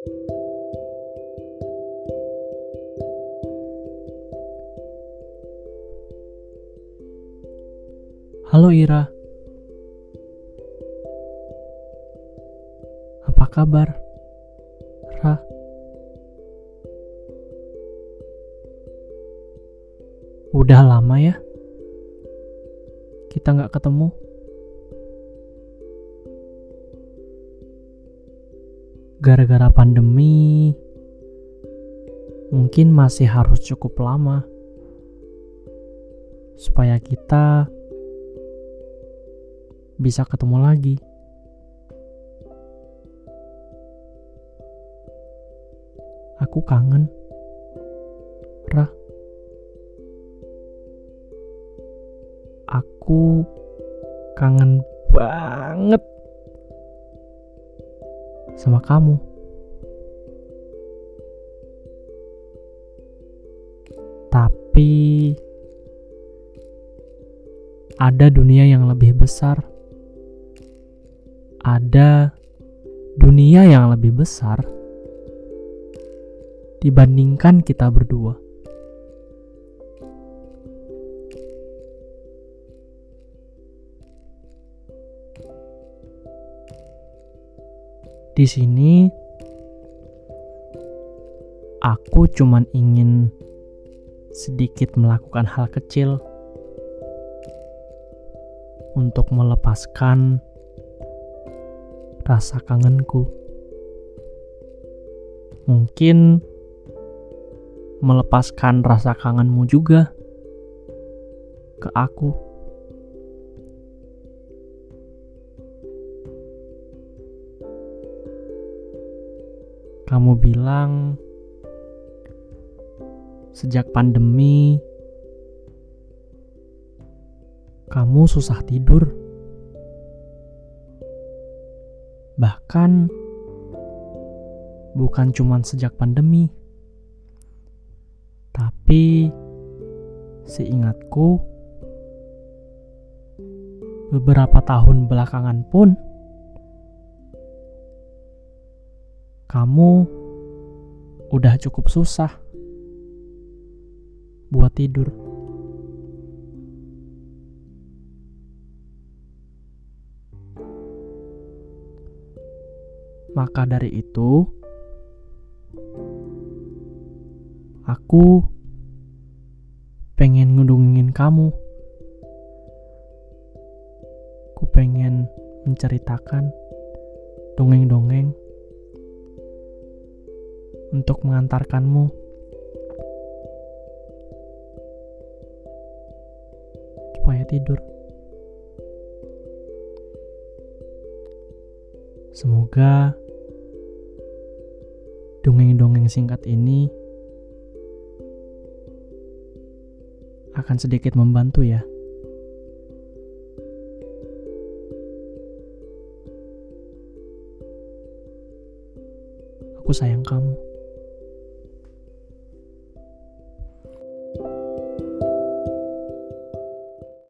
Halo Ira. Apa kabar? Ra. Udah lama ya? Kita nggak ketemu. Gara-gara pandemi, mungkin masih harus cukup lama supaya kita bisa ketemu lagi. Aku kangen. Rah. Aku kangen banget sama kamu. Tapi ada dunia yang lebih besar ada dunia yang lebih besar dibandingkan kita berdua. Di sini aku cuman ingin sedikit melakukan hal kecil untuk melepaskan rasa kangenku. Mungkin melepaskan rasa kangenmu juga ke aku. Kamu bilang sejak pandemi kamu susah tidur. Bahkan bukan cuma sejak pandemi, tapi seingatku beberapa tahun belakangan pun kamu udah cukup susah buat tidur. Maka dari itu, aku pengen ngedungin kamu. Aku pengen menceritakan dongeng-dongeng untuk mengantarkanmu supaya tidur. Semoga dongeng-dongeng singkat ini akan sedikit membantu ya. Aku sayang kamu.